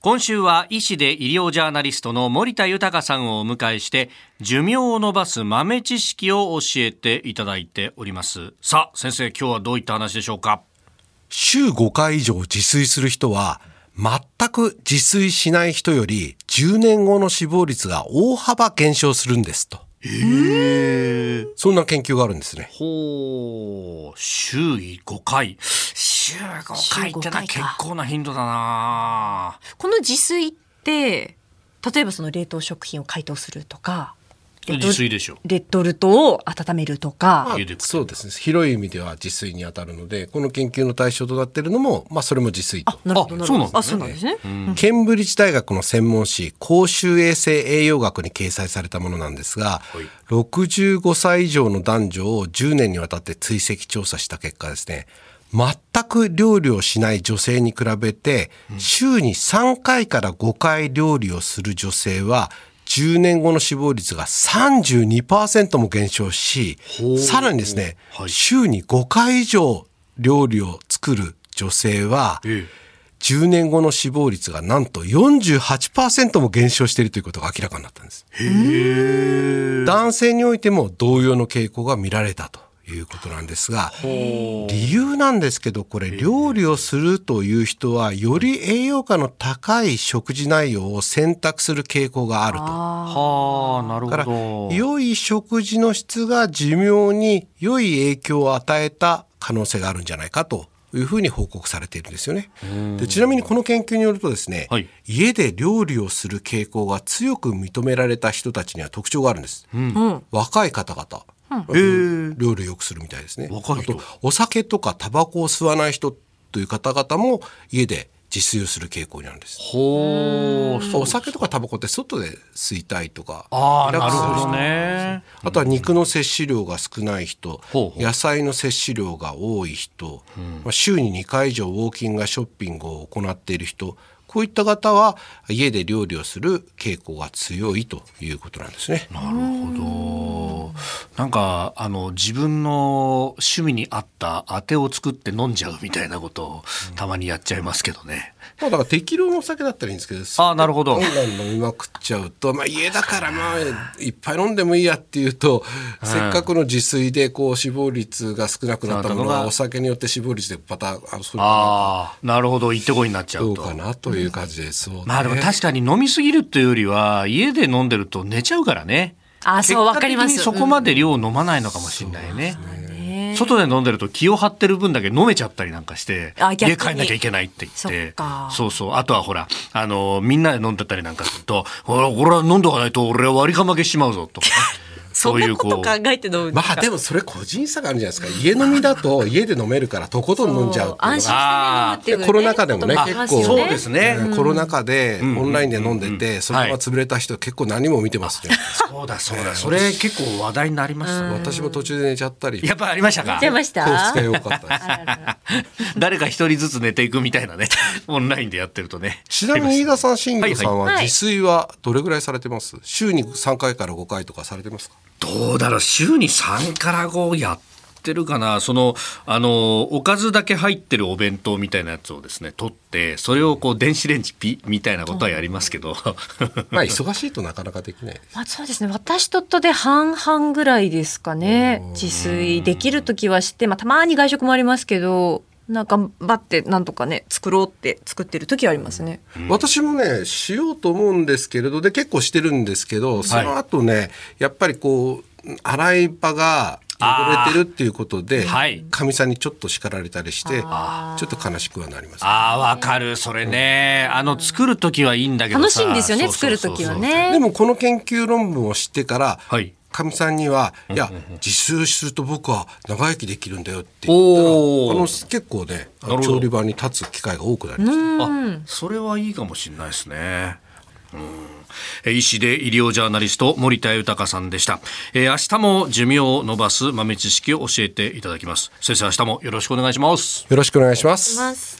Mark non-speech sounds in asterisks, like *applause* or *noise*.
今週は医師で医療ジャーナリストの森田豊さんをお迎えして寿命を伸ばす豆知識を教えていただいておりますさあ先生今日はどういった話でしょうか？週5回以上自炊する人は全く自炊しない人より10年後の死亡率が大幅減少するんですと。そんな研究があるんですね。ほう週5回週5回ってのは結構な頻度だな。この自炊って例えばその冷凍食品を解凍するとか自炊でしょ。レッドルトを温めるとか、そうですね。広い意味では自炊に当たるので、この研究の対象となっているのも、まあそれも自炊と。なるほどなるほど。ああそううなんんですすね。ケンブリッジ大学の専門誌公衆衛生栄養学に掲載されたものなんですが、65歳以上の男女を10年にわたって追跡調査した結果ですね全く料理をしない女性に比べて、週に3回から5回料理をする女性は10年後の死亡率が32%も減少しさらにですね、はい。週に5回以上料理を作る女性は、え10年後の死亡率がなんと48%も減少しているということが明らかになったんです。男性においても同様の傾向が見られたということなんですが、理由なんですけど、これ料理をするという人はより栄養価の高い食事内容を選択する傾向があると。はあなるほだからど。良い食事の質が寿命に良い影響を与えた可能性があるんじゃないかというふうに報告されているんですよね。でちなみにこの研究によるとですね、はい。家で料理をする傾向が強く認められた人たちには特徴があるんです。うん。若い方々、へえ料理をよくするみたいですね。若い人。あとお酒とかタバコを吸わない人という方々も家で自炊をする傾向にあるんです。ほうお酒とかタバコって外で吸いたいとか。あなるほど。ね。あとは肉の摂取量が少ない人、ほうほう。野菜の摂取量が多い人、まあ、週に2回以上ウォーキングやショッピングを行っている人。こういった方は家で料理をする傾向が強いということなんですね。なるほど。なんかあの自分の趣味に合った当てを作って飲んじゃうみたいなことをたまにやっちゃいますけどね。まあだから適量のお酒だったらいいんですけどああなるほど。飲みまくっちゃうと、まあ、家だからまあいっぱい飲んでもいいやっていうと、せっかくの自炊でこう死亡率が少なくなったものがが。お酒によって死亡率でまたあのそれがああなるほど。行ってこいになっちゃうと。どうかなという感じでうね。まあでも確かに飲みすぎるというよりは家で飲んでると寝ちゃうからね。あそうわかります。そこまで量を飲まないのかもしれないね。ね外で飲んでると気を張ってる分だけ飲めちゃったりなんかして家帰んなきゃいけないって言そってそうそう。あとはほらあのみんなで飲んでたりなんかすると「ほら俺は飲んどかないと俺は割りかまけしまうぞ」とかね *laughs* そんなこと考えて飲むんでか？ますあでもそれ個人差があるんじゃないですか。家飲みだと家で飲めるからとことん飲んじゃうっていうの安心がして飲むっていうね。コロナ禍でもね結構。そうですね。うんコロナ禍でオンラインで飲んでてそのまま潰れた人結構何も見てますねそうだそうだ。それ結構話題になりましたね。私も途中で寝ちゃったり。やっぱありましたか？出ました？糖質が良かった誰か一人ずつ寝ていくみたいなね。*laughs* オンラインでやってるとね。ちなみに飯田さん新庄さんは自炊はどれぐらいされてます？週に3回から5回とかされてますか？どうだろう週に3から5やってるかな。そのあのおかずだけ入ってるお弁当みたいなやつをですね取ってそれをこう電子レンジピみたいなことはやりますけど。*laughs* まあ忙しいとなかなかできないです。まあ、そうですね。私ととで半々ぐらいですかね。自炊できる時はして、まあ、たまに外食もありますけどなんか頑張ってなんとかね作ろうって作ってる時はありますね。私もねしようと思うんですけれどで結構してるんですけどその後ね、やっぱりこう洗い場が汚れてるっていうことではい。かみ、さんにちょっと叱られたりしてちょあっと悲しくはなります、ああわかるそれね。あの作る時はいいんだけど楽さしいんですよね作る時はでね。もこの研究論文を知ってからはいかみさんには「いや自炊すると僕は長生きできるんだよ」って言ったらあの結構ね調理場に立つ機会が多くなりました。あそれはいいかもしれないですね。うん。えー医師で医療ジャーナリスト森田豊さんでした、えー明日も寿命を伸ばす豆知識を教えていただきます。先生明日もよろしくお願いします。よろしくお願いし。ます